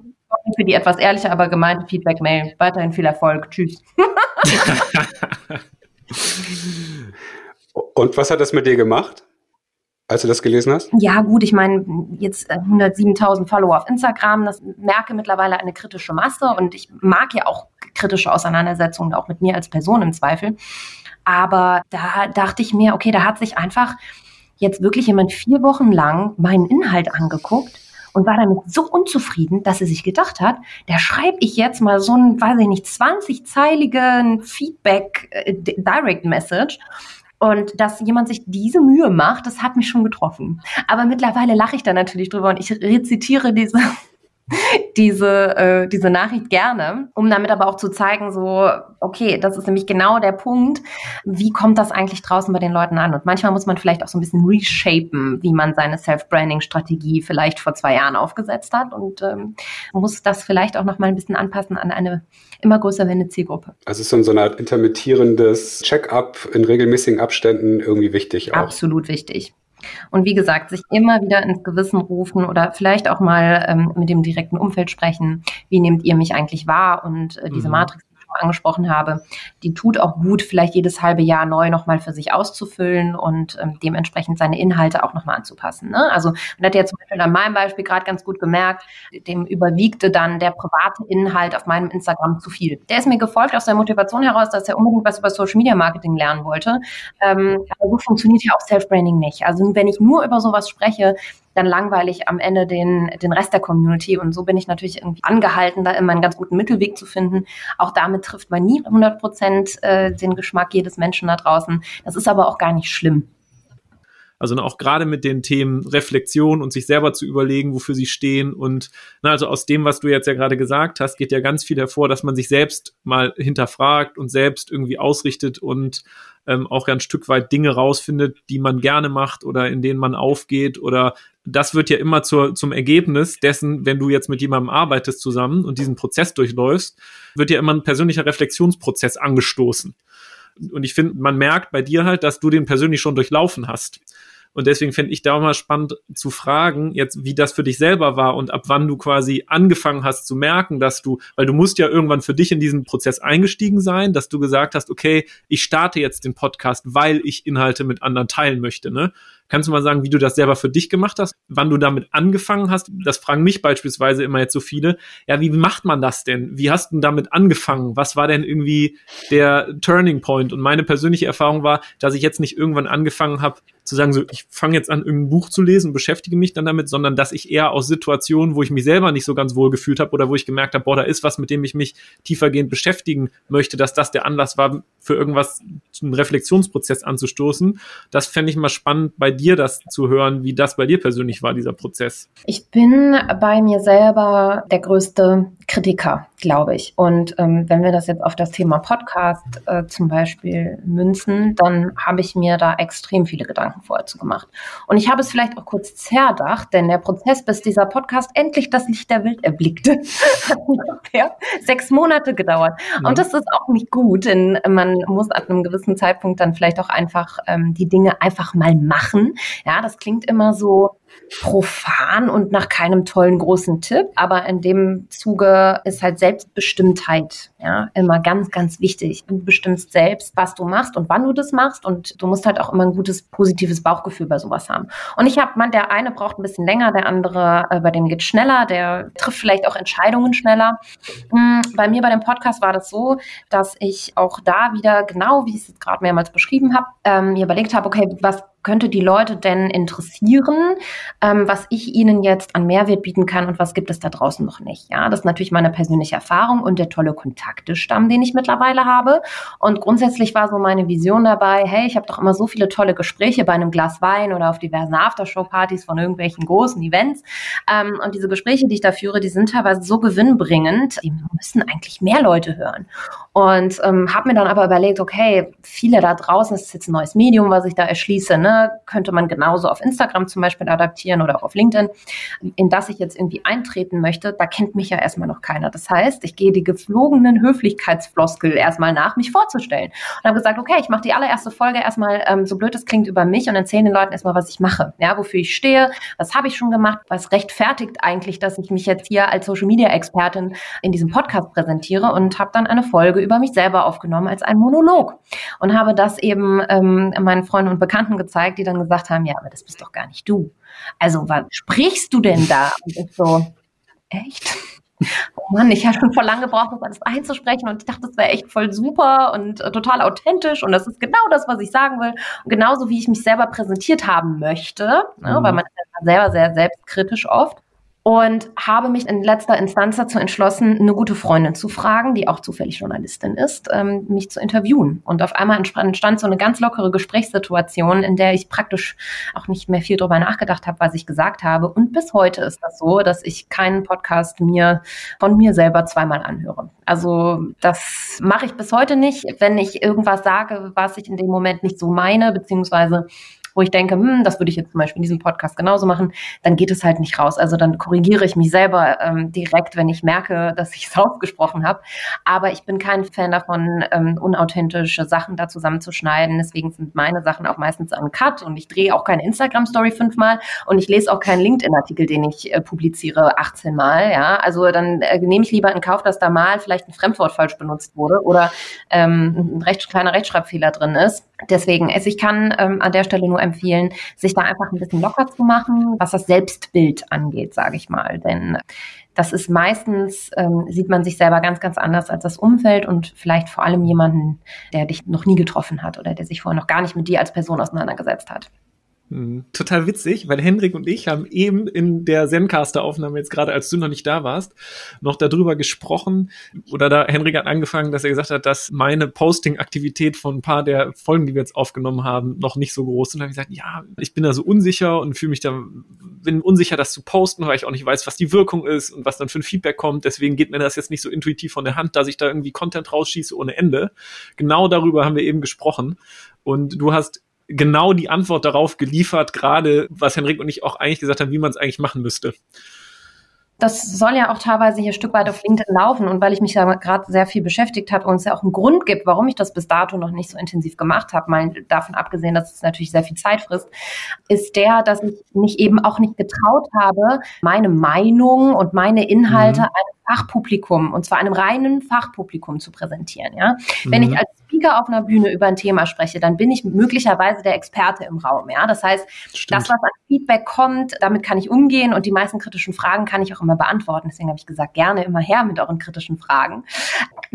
[SPEAKER 1] für die etwas ehrliche, aber gemeinte Feedback-Mail. Weiterhin viel Erfolg. Tschüss. <laughs>
[SPEAKER 3] Und was hat das mit dir gemacht, als du das gelesen hast?
[SPEAKER 1] Ja, gut, ich meine, jetzt 107.000 äh, Follower auf Instagram, das merke mittlerweile eine kritische Masse und ich mag ja auch kritische Auseinandersetzungen, auch mit mir als Person im Zweifel. Aber da dachte ich mir, okay, da hat sich einfach jetzt wirklich jemand vier Wochen lang meinen Inhalt angeguckt und war damit so unzufrieden, dass er sich gedacht hat, da schreibe ich jetzt mal so ein, weiß ich nicht, 20-zeiligen Feedback äh, und dass jemand sich diese Mühe macht, das hat mich schon getroffen. Aber mittlerweile lache ich da natürlich drüber und ich rezitiere diese diese, äh, diese Nachricht gerne, um damit aber auch zu zeigen, so, okay, das ist nämlich genau der Punkt, wie kommt das eigentlich draußen bei den Leuten an? Und manchmal muss man vielleicht auch so ein bisschen reshapen, wie man seine Self-Branding-Strategie vielleicht vor zwei Jahren aufgesetzt hat und ähm, muss das vielleicht auch nochmal ein bisschen anpassen an eine immer größer werdende Zielgruppe.
[SPEAKER 3] Also ist so eine Art intermittierendes Check-up in regelmäßigen Abständen irgendwie wichtig
[SPEAKER 1] auch. Absolut wichtig. Und wie gesagt, sich immer wieder ins Gewissen rufen oder vielleicht auch mal ähm, mit dem direkten Umfeld sprechen. Wie nehmt ihr mich eigentlich wahr? Und äh, diese mhm. Matrix angesprochen habe, die tut auch gut, vielleicht jedes halbe Jahr neu nochmal für sich auszufüllen und ähm, dementsprechend seine Inhalte auch nochmal anzupassen. Ne? Also man hat ja zum Beispiel an meinem Beispiel gerade ganz gut gemerkt, dem überwiegte dann der private Inhalt auf meinem Instagram zu viel. Der ist mir gefolgt aus der Motivation heraus, dass er unbedingt was über Social Media Marketing lernen wollte. Ähm, aber so funktioniert ja auch Self-Branding nicht. Also wenn ich nur über sowas spreche, dann langweile ich am Ende den, den Rest der Community. Und so bin ich natürlich irgendwie angehalten, da immer einen ganz guten Mittelweg zu finden. Auch damit trifft man nie 100 Prozent äh, den Geschmack jedes Menschen da draußen. Das ist aber auch gar nicht schlimm.
[SPEAKER 4] Also auch gerade mit den Themen Reflexion und sich selber zu überlegen, wofür sie stehen. Und na, also aus dem, was du jetzt ja gerade gesagt hast, geht ja ganz viel hervor, dass man sich selbst mal hinterfragt und selbst irgendwie ausrichtet und ähm, auch ein Stück weit Dinge rausfindet, die man gerne macht oder in denen man aufgeht oder das wird ja immer zur, zum Ergebnis dessen, wenn du jetzt mit jemandem arbeitest zusammen und diesen Prozess durchläufst, wird ja immer ein persönlicher Reflexionsprozess angestoßen. Und ich finde, man merkt bei dir halt, dass du den persönlich schon durchlaufen hast. Und deswegen fände ich da auch mal spannend zu fragen, jetzt, wie das für dich selber war und ab wann du quasi angefangen hast zu merken, dass du, weil du musst ja irgendwann für dich in diesen Prozess eingestiegen sein, dass du gesagt hast, okay, ich starte jetzt den Podcast, weil ich Inhalte mit anderen teilen möchte, ne? Kannst du mal sagen, wie du das selber für dich gemacht hast, wann du damit angefangen hast? Das fragen mich beispielsweise immer jetzt so viele. Ja, wie macht man das denn? Wie hast du damit angefangen? Was war denn irgendwie der Turning Point? Und meine persönliche Erfahrung war, dass ich jetzt nicht irgendwann angefangen habe zu sagen, so ich fange jetzt an, irgendein Buch zu lesen, beschäftige mich dann damit, sondern dass ich eher aus Situationen, wo ich mich selber nicht so ganz wohl gefühlt habe oder wo ich gemerkt habe, boah, da ist was, mit dem ich mich tiefergehend beschäftigen möchte, dass das der Anlass war, für irgendwas einen Reflexionsprozess anzustoßen. Das fände ich mal spannend bei dir das zu hören, wie das bei dir persönlich war, dieser Prozess?
[SPEAKER 1] Ich bin bei mir selber der größte Kritiker, glaube ich. Und ähm, wenn wir das jetzt auf das Thema Podcast äh, zum Beispiel münzen, dann habe ich mir da extrem viele Gedanken vorher zu gemacht. Und ich habe es vielleicht auch kurz zerdacht, denn der Prozess, bis dieser Podcast endlich das Licht der Welt erblickte, <laughs> hat ungefähr sechs Monate gedauert. Mhm. Und das ist auch nicht gut, denn man muss an einem gewissen Zeitpunkt dann vielleicht auch einfach ähm, die Dinge einfach mal machen. Ja, das klingt immer so profan und nach keinem tollen großen Tipp, aber in dem Zuge ist halt Selbstbestimmtheit ja immer ganz, ganz wichtig. Du bestimmst selbst, was du machst und wann du das machst und du musst halt auch immer ein gutes, positives Bauchgefühl bei sowas haben. Und ich habe, man, der eine braucht ein bisschen länger, der andere, äh, bei dem geht schneller, der trifft vielleicht auch Entscheidungen schneller. Hm, bei mir bei dem Podcast war das so, dass ich auch da wieder, genau wie ich es gerade mehrmals beschrieben habe, ähm, mir überlegt habe, okay, was könnte die Leute denn interessieren, ähm, was ich ihnen jetzt an Mehrwert bieten kann und was gibt es da draußen noch nicht. Ja, das ist natürlich meine persönliche Erfahrung und der tolle Kontaktestamm, den ich mittlerweile habe. Und grundsätzlich war so meine Vision dabei, hey, ich habe doch immer so viele tolle Gespräche bei einem Glas Wein oder auf diversen Aftershow-Partys von irgendwelchen großen Events. Ähm, und diese Gespräche, die ich da führe, die sind teilweise so gewinnbringend, die müssen eigentlich mehr Leute hören. Und ähm, habe mir dann aber überlegt, okay, viele da draußen, das ist jetzt ein neues Medium, was ich da erschließe, ne, könnte man genauso auf Instagram zum Beispiel adaptieren oder auch auf LinkedIn, in das ich jetzt irgendwie eintreten möchte, da kennt mich ja erstmal noch keiner. Das heißt, ich gehe die geflogenen Höflichkeitsfloskel erstmal nach, mich vorzustellen. Und habe gesagt, okay, ich mache die allererste Folge erstmal, ähm, so blöd es klingt, über mich und erzähle den Leuten erstmal, was ich mache, ja, wofür ich stehe, was habe ich schon gemacht, was rechtfertigt eigentlich, dass ich mich jetzt hier als Social Media Expertin in diesem Podcast präsentiere und habe dann eine Folge über mich selber aufgenommen als ein Monolog und habe das eben ähm, meinen Freunden und Bekannten gezeigt, die dann gesagt haben, ja, aber das bist doch gar nicht du. Also, was sprichst du denn da? Und ich so, echt? Oh Mann, ich habe schon vor lange gebraucht, das alles einzusprechen und ich dachte, das wäre echt voll super und äh, total authentisch und das ist genau das, was ich sagen will. Und genauso wie ich mich selber präsentiert haben möchte, ne, mhm. weil man ist ja selber sehr selbstkritisch oft und habe mich in letzter Instanz dazu entschlossen, eine gute Freundin zu fragen, die auch zufällig Journalistin ist, ähm, mich zu interviewen. Und auf einmal entstand so eine ganz lockere Gesprächssituation, in der ich praktisch auch nicht mehr viel darüber nachgedacht habe, was ich gesagt habe. Und bis heute ist das so, dass ich keinen Podcast mir von mir selber zweimal anhöre. Also das mache ich bis heute nicht, wenn ich irgendwas sage, was ich in dem Moment nicht so meine, beziehungsweise wo ich denke, hm, das würde ich jetzt zum Beispiel in diesem Podcast genauso machen, dann geht es halt nicht raus. Also dann korrigiere ich mich selber ähm, direkt, wenn ich merke, dass ich es <laughs> ausgesprochen habe. Aber ich bin kein Fan davon, ähm, unauthentische Sachen da zusammenzuschneiden. Deswegen sind meine Sachen auch meistens an Cut und ich drehe auch keine Instagram-Story fünfmal und ich lese auch keinen LinkedIn-Artikel, den ich äh, publiziere 18 Mal. Ja, also dann äh, nehme ich lieber in Kauf, dass da mal vielleicht ein Fremdwort falsch benutzt wurde oder ähm, ein recht, kleiner Rechtschreibfehler drin ist. Deswegen, also ich kann ähm, an der Stelle nur empfehlen, sich da einfach ein bisschen locker zu machen, was das Selbstbild angeht, sage ich mal. Denn das ist meistens, ähm, sieht man sich selber ganz, ganz anders als das Umfeld und vielleicht vor allem jemanden, der dich noch nie getroffen hat oder der sich vorher noch gar nicht mit dir als Person auseinandergesetzt hat.
[SPEAKER 4] Hm, total witzig, weil Henrik und ich haben eben in der Zencaster-Aufnahme jetzt gerade, als du noch nicht da warst, noch darüber gesprochen. Oder da Henrik hat angefangen, dass er gesagt hat, dass meine Posting-Aktivität von ein paar der Folgen, die wir jetzt aufgenommen haben, noch nicht so groß sind. Und habe ich gesagt, ja, ich bin da so unsicher und fühle mich da, bin unsicher, das zu posten, weil ich auch nicht weiß, was die Wirkung ist und was dann für ein Feedback kommt. Deswegen geht mir das jetzt nicht so intuitiv von der Hand, dass ich da irgendwie Content rausschieße ohne Ende. Genau darüber haben wir eben gesprochen. Und du hast genau die Antwort darauf geliefert, gerade was Henrik und ich auch eigentlich gesagt haben, wie man es eigentlich machen müsste.
[SPEAKER 1] Das soll ja auch teilweise hier ein Stück weit auf LinkedIn laufen und weil ich mich da gerade sehr viel beschäftigt habe und es ja auch einen Grund gibt, warum ich das bis dato noch nicht so intensiv gemacht habe, mal davon abgesehen, dass es natürlich sehr viel Zeit frisst, ist der, dass ich mich eben auch nicht getraut habe, meine Meinung und meine Inhalte mhm. Fachpublikum, und zwar einem reinen Fachpublikum zu präsentieren. Ja? Mhm. Wenn ich mhm. als Speaker auf einer Bühne über ein Thema spreche, dann bin ich möglicherweise der Experte im Raum. Ja? Das heißt, Stimmt. das, was an Feedback kommt, damit kann ich umgehen und die meisten kritischen Fragen kann ich auch immer beantworten. Deswegen habe ich gesagt, gerne immer her mit euren kritischen Fragen.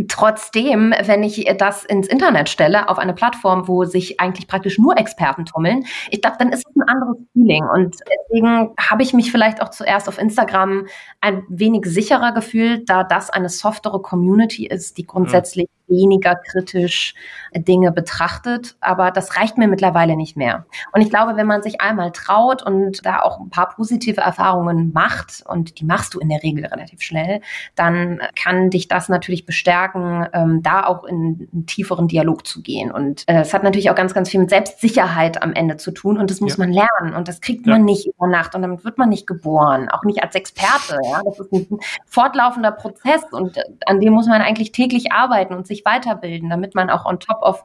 [SPEAKER 1] Trotzdem, wenn ich das ins Internet stelle, auf eine Plattform, wo sich eigentlich praktisch nur Experten tummeln, ich glaube, dann ist es ein anderes Feeling. Und deswegen habe ich mich vielleicht auch zuerst auf Instagram ein wenig sicherer gefühlt, da das eine softere Community ist, die grundsätzlich weniger kritisch Dinge betrachtet. Aber das reicht mir mittlerweile nicht mehr. Und ich glaube, wenn man sich einmal traut und da auch ein paar positive Erfahrungen macht, und die machst du in der Regel relativ schnell, dann kann dich das natürlich bestärken, ähm, da auch in einen tieferen Dialog zu gehen. Und äh, es hat natürlich auch ganz, ganz viel mit Selbstsicherheit am Ende zu tun. Und das muss ja. man lernen. Und das kriegt ja. man nicht über Nacht. Und damit wird man nicht geboren. Auch nicht als Experte. Ja? Das ist ein fortlaufender Prozess. Und äh, an dem muss man eigentlich täglich arbeiten und sich sich weiterbilden, damit man auch on top of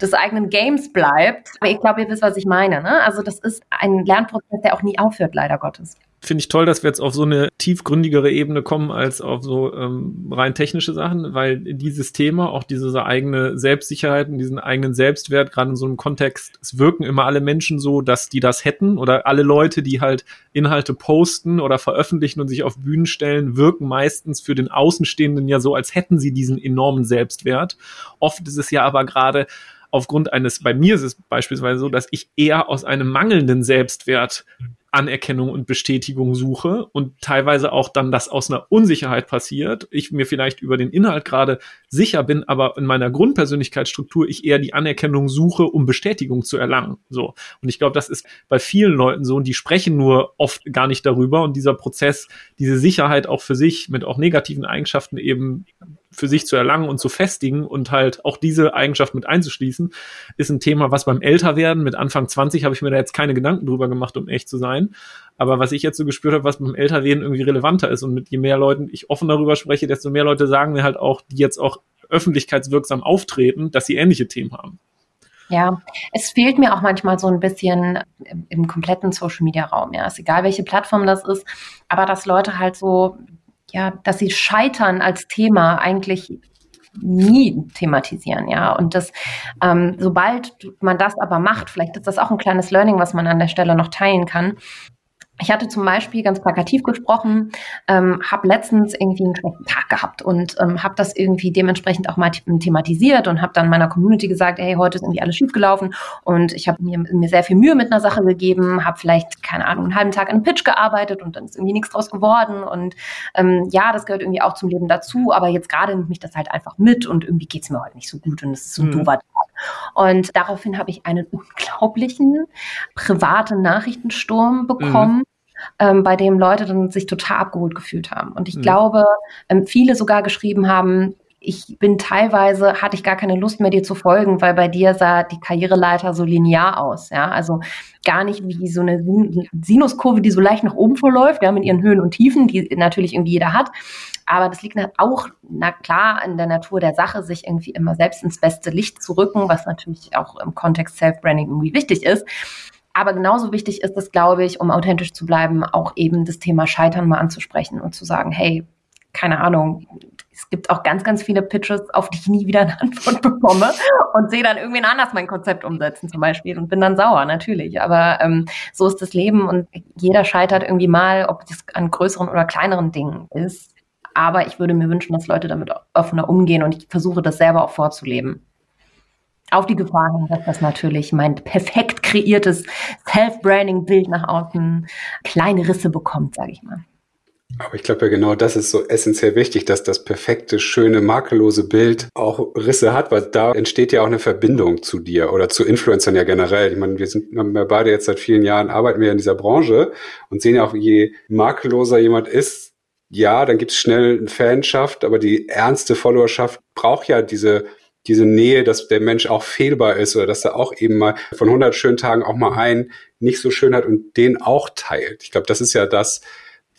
[SPEAKER 1] des eigenen Games bleibt. Aber ich glaube, ihr wisst, was ich meine. Ne? Also das ist ein Lernprozess, der auch nie aufhört, leider Gottes
[SPEAKER 4] finde ich toll, dass wir jetzt auf so eine tiefgründigere Ebene kommen als auf so ähm, rein technische Sachen, weil dieses Thema, auch diese eigene Selbstsicherheit und diesen eigenen Selbstwert, gerade in so einem Kontext, es wirken immer alle Menschen so, dass die das hätten oder alle Leute, die halt Inhalte posten oder veröffentlichen und sich auf Bühnen stellen, wirken meistens für den Außenstehenden ja so, als hätten sie diesen enormen Selbstwert. Oft ist es ja aber gerade aufgrund eines, bei mir ist es beispielsweise so, dass ich eher aus einem mangelnden Selbstwert Anerkennung und Bestätigung suche und teilweise auch dann das aus einer Unsicherheit passiert. Ich mir vielleicht über den Inhalt gerade sicher bin, aber in meiner Grundpersönlichkeitsstruktur ich eher die Anerkennung suche, um Bestätigung zu erlangen. So. Und ich glaube, das ist bei vielen Leuten so und die sprechen nur oft gar nicht darüber und dieser Prozess, diese Sicherheit auch für sich mit auch negativen Eigenschaften eben für sich zu erlangen und zu festigen und halt auch diese Eigenschaft mit einzuschließen, ist ein Thema, was beim Älterwerden mit Anfang 20 habe ich mir da jetzt keine Gedanken drüber gemacht, um echt zu sein. Aber was ich jetzt so gespürt habe, was beim Älterwerden irgendwie relevanter ist und mit je mehr Leuten ich offen darüber spreche, desto mehr Leute sagen mir halt auch, die jetzt auch öffentlichkeitswirksam auftreten, dass sie ähnliche Themen haben.
[SPEAKER 1] Ja, es fehlt mir auch manchmal so ein bisschen im, im kompletten Social Media Raum. Ja, ist egal, welche Plattform das ist, aber dass Leute halt so ja, dass sie Scheitern als Thema eigentlich nie thematisieren, ja. Und das, ähm, sobald man das aber macht, vielleicht ist das auch ein kleines Learning, was man an der Stelle noch teilen kann, ich hatte zum Beispiel ganz plakativ gesprochen, ähm, habe letztens irgendwie einen schlechten Tag gehabt und ähm, habe das irgendwie dementsprechend auch mal thematisiert und habe dann meiner Community gesagt, hey, heute ist irgendwie alles schiefgelaufen und ich habe mir, mir sehr viel Mühe mit einer Sache gegeben, habe vielleicht, keine Ahnung, einen halben Tag an einem Pitch gearbeitet und dann ist irgendwie nichts draus geworden und ähm, ja, das gehört irgendwie auch zum Leben dazu, aber jetzt gerade nimmt mich das halt einfach mit und irgendwie geht's mir heute nicht so gut und es ist so ein mhm. doofer Tag. Und daraufhin habe ich einen <laughs> unglaublichen privaten Nachrichtensturm bekommen. Mhm ähm, bei dem Leute dann sich total abgeholt gefühlt haben. Und ich mhm. glaube, ähm, viele sogar geschrieben haben, ich bin teilweise, hatte ich gar keine Lust mehr, dir zu folgen, weil bei dir sah die Karriereleiter so linear aus. Ja, also gar nicht wie so eine Sinuskurve, die so leicht nach oben verläuft, ja, mit ihren Höhen und Tiefen, die natürlich irgendwie jeder hat. Aber das liegt auch, na klar, an der Natur der Sache, sich irgendwie immer selbst ins beste Licht zu rücken, was natürlich auch im Kontext Self-Branding irgendwie wichtig ist. Aber genauso wichtig ist es, glaube ich, um authentisch zu bleiben, auch eben das Thema Scheitern mal anzusprechen und zu sagen, hey, keine Ahnung, es gibt auch ganz, ganz viele Pitches, auf die ich nie wieder eine <laughs> Antwort bekomme und sehe dann irgendwen anders mein Konzept umsetzen zum Beispiel und bin dann sauer, natürlich. Aber ähm, so ist das Leben und jeder scheitert irgendwie mal, ob das an größeren oder kleineren Dingen ist. Aber ich würde mir wünschen, dass Leute damit offener umgehen und ich versuche das selber auch vorzuleben. Auf die Gefahr hin, dass das natürlich mein perfekt kreiertes Self-Branding-Bild nach außen kleine Risse bekommt, sage ich mal.
[SPEAKER 3] Aber ich glaube ja genau das ist so essentiell wichtig, dass das perfekte, schöne, makellose Bild auch Risse hat, weil da entsteht ja auch eine Verbindung zu dir oder zu Influencern ja generell. Ich meine, wir sind wir beide jetzt seit vielen Jahren arbeiten wir in dieser Branche und sehen ja auch, je makelloser jemand ist, ja, dann gibt es schnell eine Fanschaft, aber die ernste Followerschaft braucht ja diese diese Nähe, dass der Mensch auch fehlbar ist oder dass er auch eben mal von 100 schönen Tagen auch mal einen nicht so schön hat und den auch teilt. Ich glaube, das ist ja das,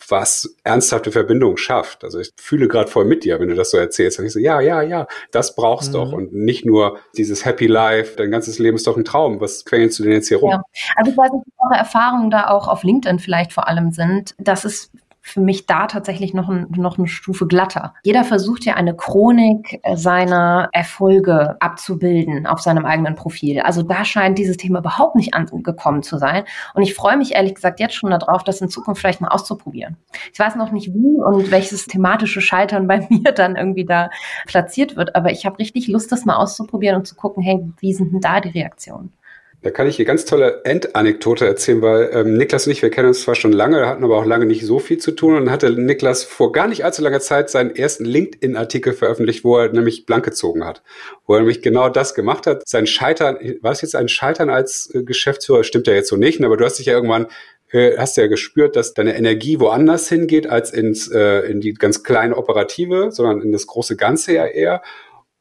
[SPEAKER 3] was ernsthafte Verbindung schafft. Also ich fühle gerade voll mit dir, wenn du das so erzählst. Und ich so, ja, ja, ja, das brauchst mhm. doch. Und nicht nur dieses Happy Life, dein ganzes Leben ist doch ein Traum. Was quengelst du denn jetzt hier rum? Ja.
[SPEAKER 1] Also ich weiß nicht, eure Erfahrungen da auch auf LinkedIn vielleicht vor allem sind, dass es für mich da tatsächlich noch, ein, noch eine Stufe glatter. Jeder versucht ja eine Chronik seiner Erfolge abzubilden auf seinem eigenen Profil. Also da scheint dieses Thema überhaupt nicht angekommen zu sein. Und ich freue mich ehrlich gesagt jetzt schon darauf, das in Zukunft vielleicht mal auszuprobieren. Ich weiß noch nicht wie und welches thematische Scheitern bei <laughs> mir dann irgendwie da platziert wird, aber ich habe richtig Lust, das mal auszuprobieren und zu gucken, hey, wie sind denn da die Reaktionen?
[SPEAKER 3] Da kann ich hier ganz tolle Endanekdote erzählen, weil ähm, Niklas und ich, wir kennen uns zwar schon lange, hatten aber auch lange nicht so viel zu tun und hatte Niklas vor gar nicht allzu langer Zeit seinen ersten LinkedIn-Artikel veröffentlicht, wo er nämlich blank gezogen hat. Wo er nämlich genau das gemacht hat. Sein Scheitern, war es jetzt ein Scheitern als äh, Geschäftsführer? Stimmt ja jetzt so nicht, aber du hast dich ja irgendwann äh, hast ja gespürt, dass deine Energie woanders hingeht als ins äh, in die ganz kleine Operative, sondern in das große Ganze ja eher.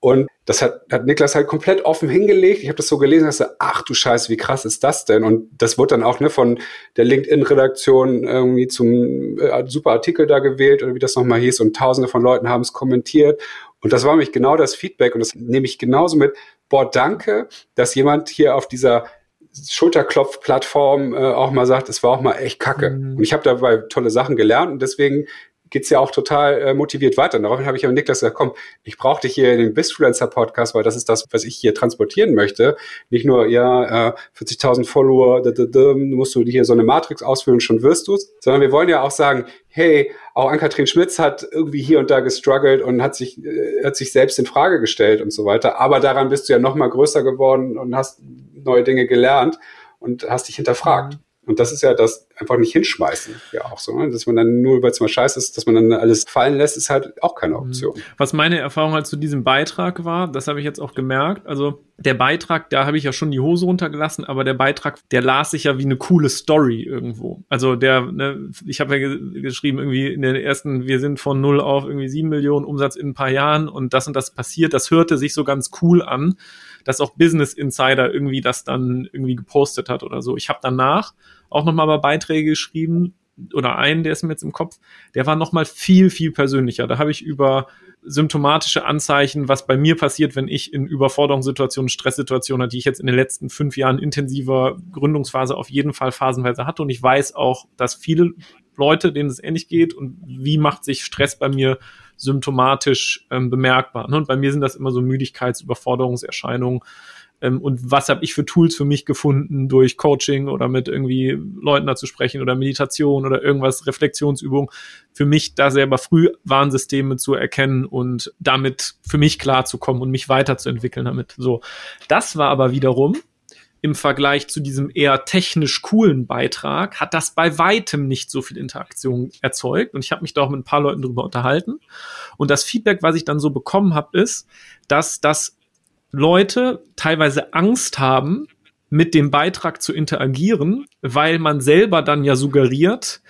[SPEAKER 3] Und das hat, hat Niklas halt komplett offen hingelegt. Ich habe das so gelesen, dass er, ach du Scheiße, wie krass ist das denn? Und das wurde dann auch ne, von der LinkedIn-Redaktion irgendwie zum äh, super Artikel da gewählt oder wie das nochmal hieß. Und tausende von Leuten haben es kommentiert. Und das war nämlich genau das Feedback. Und das nehme ich genauso mit. Boah, danke, dass jemand hier auf dieser Schulterklopf-Plattform äh, auch mal sagt, es war auch mal echt kacke. Mhm. Und ich habe dabei tolle Sachen gelernt und deswegen geht's ja auch total äh, motiviert weiter. Und daraufhin habe ich aber Niklas gesagt, komm, ich brauche dich hier in den Bisfluencer-Podcast, weil das ist das, was ich hier transportieren möchte. Nicht nur, ja, äh, 40.000 Follower, da, da, da, musst du hier so eine Matrix ausfüllen, schon wirst du's. Sondern wir wollen ja auch sagen, hey, auch Ann-Kathrin Schmitz hat irgendwie hier und da gestruggelt und hat sich, äh, hat sich selbst in Frage gestellt und so weiter. Aber daran bist du ja noch mal größer geworden und hast neue Dinge gelernt und hast dich hinterfragt. Und das ist ja das einfach nicht hinschmeißen, ja auch so, ne? dass man dann nur, weil es mal scheiße ist, dass man dann alles fallen lässt, ist halt auch keine mhm. Option.
[SPEAKER 4] Was meine Erfahrung halt zu diesem Beitrag war, das habe ich jetzt auch gemerkt. Also der Beitrag, da habe ich ja schon die Hose runtergelassen, aber der Beitrag, der las sich ja wie eine coole Story irgendwo. Also der, ne, ich habe ja ge geschrieben, irgendwie in den ersten, wir sind von null auf irgendwie sieben Millionen Umsatz in ein paar Jahren und das und das passiert. Das hörte sich so ganz cool an dass auch Business Insider irgendwie das dann irgendwie gepostet hat oder so. Ich habe danach auch nochmal mal Beiträge geschrieben oder einen, der ist mir jetzt im Kopf, der war nochmal viel, viel persönlicher. Da habe ich über symptomatische Anzeichen, was bei mir passiert, wenn ich in Überforderungssituationen, Stresssituationen, die ich jetzt in den letzten fünf Jahren intensiver Gründungsphase auf jeden Fall phasenweise hatte. Und ich weiß auch, dass viele Leute, denen es ähnlich geht und wie macht sich Stress bei mir symptomatisch ähm, bemerkbar. Ne? Und bei mir sind das immer so Müdigkeits-, Überforderungserscheinungen. Ähm, und was habe ich für Tools für mich gefunden durch Coaching oder mit irgendwie Leuten dazu sprechen oder Meditation oder irgendwas, Reflexionsübung, für mich da selber früh Warnsysteme zu erkennen und damit für mich klarzukommen und mich weiterzuentwickeln damit. So, das war aber wiederum im Vergleich zu diesem eher technisch coolen Beitrag hat das bei weitem nicht so viel Interaktion erzeugt. Und ich habe mich da auch mit ein paar Leuten drüber unterhalten. Und das Feedback, was ich dann so bekommen habe, ist, dass das Leute teilweise Angst haben, mit dem Beitrag zu interagieren, weil man selber dann ja suggeriert,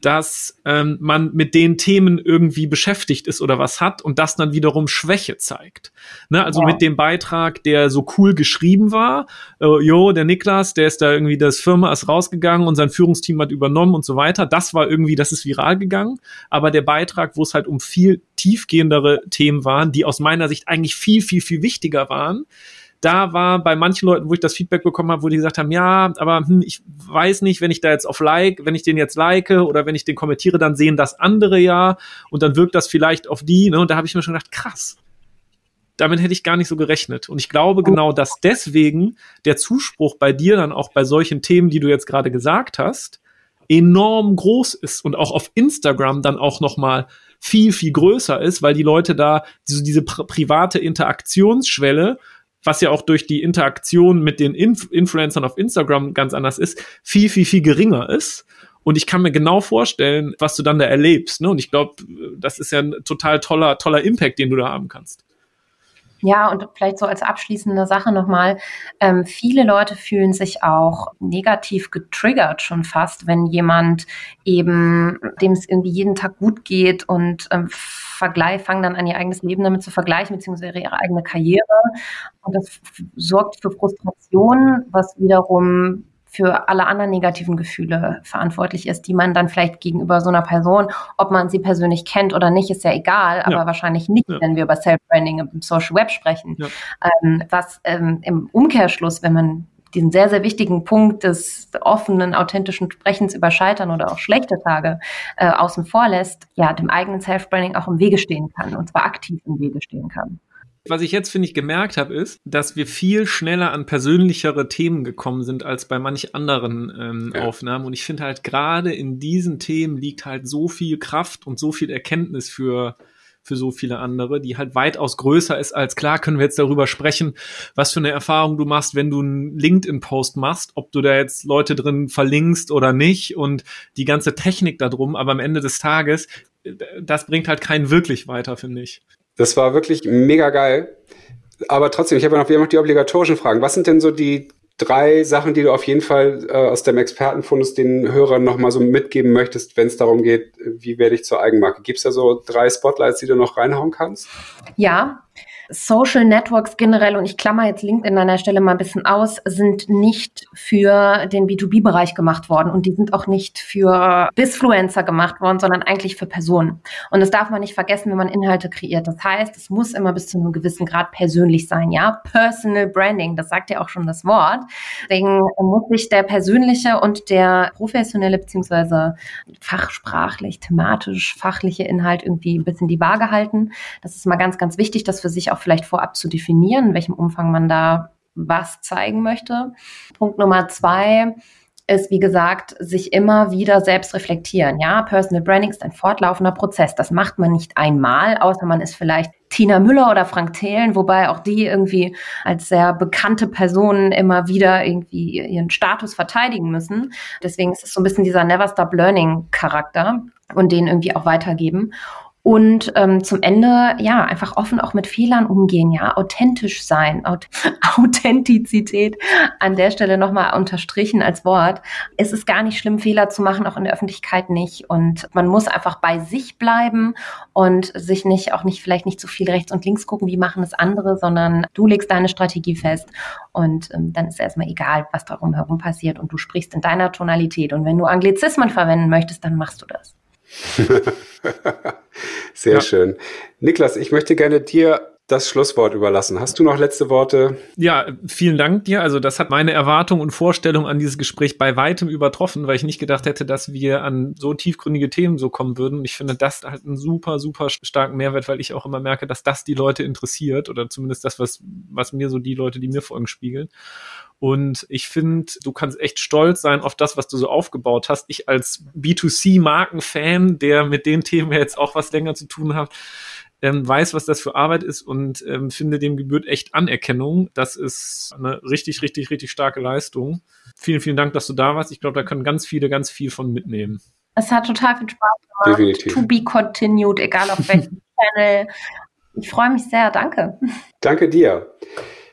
[SPEAKER 4] dass ähm, man mit den Themen irgendwie beschäftigt ist oder was hat und das dann wiederum Schwäche zeigt. Ne? Also ja. mit dem Beitrag, der so cool geschrieben war, äh, jo, der Niklas, der ist da irgendwie, das Firma ist rausgegangen und sein Führungsteam hat übernommen und so weiter. Das war irgendwie, das ist viral gegangen. Aber der Beitrag, wo es halt um viel tiefgehendere Themen waren, die aus meiner Sicht eigentlich viel, viel, viel wichtiger waren, da war bei manchen Leuten, wo ich das Feedback bekommen habe, wo die gesagt haben, ja, aber hm, ich weiß nicht, wenn ich da jetzt auf Like, wenn ich den jetzt like oder wenn ich den kommentiere, dann sehen das andere ja und dann wirkt das vielleicht auf die. Ne? Und da habe ich mir schon gedacht, krass. Damit hätte ich gar nicht so gerechnet. Und ich glaube genau, dass deswegen der Zuspruch bei dir dann auch bei solchen Themen, die du jetzt gerade gesagt hast, enorm groß ist und auch auf Instagram dann auch noch mal viel viel größer ist, weil die Leute da diese, diese private Interaktionsschwelle was ja auch durch die Interaktion mit den Inf Influencern auf Instagram ganz anders ist, viel, viel, viel geringer ist. Und ich kann mir genau vorstellen, was du dann da erlebst. Ne? Und ich glaube, das ist ja ein total toller, toller Impact, den du da haben kannst.
[SPEAKER 1] Ja, und vielleicht so als abschließende Sache nochmal, ähm, viele Leute fühlen sich auch negativ getriggert schon fast, wenn jemand eben, dem es irgendwie jeden Tag gut geht und ähm, Vergleich, fangen dann an, ihr eigenes Leben damit zu vergleichen, beziehungsweise ihre eigene Karriere. Und das sorgt für Frustration, was wiederum für alle anderen negativen Gefühle verantwortlich ist, die man dann vielleicht gegenüber so einer Person, ob man sie persönlich kennt oder nicht, ist ja egal, aber ja. wahrscheinlich nicht, ja. wenn wir über Self-Branding im Social Web sprechen. Ja. Ähm, was ähm, im Umkehrschluss, wenn man diesen sehr, sehr wichtigen Punkt des offenen, authentischen Sprechens über Scheitern oder auch schlechte Tage äh, außen vor lässt, ja, dem eigenen Self-Branding auch im Wege stehen kann und zwar aktiv im Wege stehen kann.
[SPEAKER 4] Was ich jetzt, finde ich, gemerkt habe, ist, dass wir viel schneller an persönlichere Themen gekommen sind als bei manch anderen ähm, ja. Aufnahmen. Und ich finde halt gerade in diesen Themen liegt halt so viel Kraft und so viel Erkenntnis für für so viele andere, die halt weitaus größer ist als klar, können wir jetzt darüber sprechen, was für eine Erfahrung du machst, wenn du einen LinkedIn-Post machst, ob du da jetzt Leute drin verlinkst oder nicht und die ganze Technik darum, aber am Ende des Tages, äh, das bringt halt keinen wirklich weiter, finde ich.
[SPEAKER 3] Das war wirklich mega geil. Aber trotzdem, ich habe noch, wir haben noch die obligatorischen Fragen. Was sind denn so die drei Sachen, die du auf jeden Fall äh, aus dem Expertenfundus den Hörern nochmal so mitgeben möchtest, wenn es darum geht, wie werde ich zur Eigenmarke? Gibt es da so drei Spotlights, die du noch reinhauen kannst?
[SPEAKER 1] Ja, Social Networks generell, und ich klammer jetzt LinkedIn an der Stelle mal ein bisschen aus, sind nicht für den B2B-Bereich gemacht worden und die sind auch nicht für Bisfluencer gemacht worden, sondern eigentlich für Personen. Und das darf man nicht vergessen, wenn man Inhalte kreiert. Das heißt, es muss immer bis zu einem gewissen Grad persönlich sein, ja? Personal Branding, das sagt ja auch schon das Wort. Deswegen muss sich der persönliche und der professionelle beziehungsweise fachsprachlich, thematisch, fachliche Inhalt irgendwie ein bisschen die Waage halten. Das ist mal ganz, ganz wichtig, das für sich auch vielleicht vorab zu definieren, in welchem Umfang man da was zeigen möchte. Punkt Nummer zwei ist, wie gesagt, sich immer wieder selbst reflektieren. Ja, Personal Branding ist ein fortlaufender Prozess. Das macht man nicht einmal, außer man ist vielleicht Tina Müller oder Frank Thelen, wobei auch die irgendwie als sehr bekannte Personen immer wieder irgendwie ihren Status verteidigen müssen. Deswegen ist es so ein bisschen dieser Never Stop Learning Charakter und den irgendwie auch weitergeben. Und ähm, zum Ende, ja, einfach offen auch mit Fehlern umgehen, ja, authentisch sein, Auth <laughs> Authentizität an der Stelle nochmal unterstrichen als Wort. Es ist gar nicht schlimm, Fehler zu machen, auch in der Öffentlichkeit nicht. Und man muss einfach bei sich bleiben und sich nicht, auch nicht, vielleicht nicht zu viel rechts und links gucken, wie machen es andere, sondern du legst deine Strategie fest und ähm, dann ist erstmal egal, was darum herum passiert und du sprichst in deiner Tonalität. Und wenn du Anglizismen verwenden möchtest, dann machst du das. <laughs>
[SPEAKER 3] Sehr ja. schön. Niklas, ich möchte gerne dir das Schlusswort überlassen. Hast du noch letzte Worte?
[SPEAKER 4] Ja, vielen Dank dir. Also das hat meine Erwartung und Vorstellung an dieses Gespräch bei weitem übertroffen, weil ich nicht gedacht hätte, dass wir an so tiefgründige Themen so kommen würden. Und ich finde das halt einen super, super starken Mehrwert, weil ich auch immer merke, dass das die Leute interessiert oder zumindest das, was, was mir so die Leute, die mir folgen, spiegeln. Und ich finde, du kannst echt stolz sein auf das, was du so aufgebaut hast. Ich als B2C-Markenfan, der mit den Themen jetzt auch was länger zu tun hat, ähm, weiß, was das für Arbeit ist und ähm, finde dem gebührt echt Anerkennung. Das ist eine richtig, richtig, richtig starke Leistung. Vielen, vielen Dank, dass du da warst. Ich glaube, da können ganz viele ganz viel von mitnehmen.
[SPEAKER 1] Es hat total viel Spaß gemacht. Definitiv. To be continued, egal auf welchem <laughs> Channel. Ich freue mich sehr. Danke.
[SPEAKER 3] Danke dir.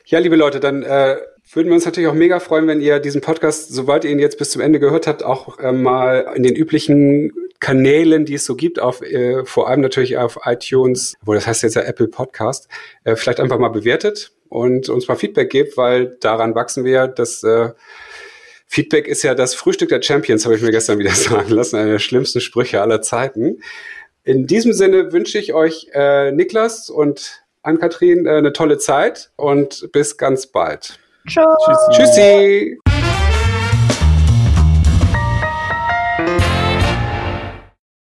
[SPEAKER 3] Ja, liebe Leute, dann äh, würden wir uns natürlich auch mega freuen, wenn ihr diesen Podcast, sobald ihr ihn jetzt bis zum Ende gehört habt, auch äh, mal in den üblichen Kanälen, die es so gibt, auf äh, vor allem natürlich auf iTunes, wo das heißt jetzt ja Apple Podcast, äh, vielleicht einfach mal bewertet und uns mal Feedback gebt, weil daran wachsen wir. Das äh, Feedback ist ja das Frühstück der Champions, habe ich mir gestern wieder <laughs> sagen lassen, einer der schlimmsten Sprüche aller Zeiten. In diesem Sinne wünsche ich euch, äh, Niklas und Ann-Kathrin, äh, eine tolle Zeit und bis ganz bald.
[SPEAKER 1] Tschüss.
[SPEAKER 3] Tschüssi.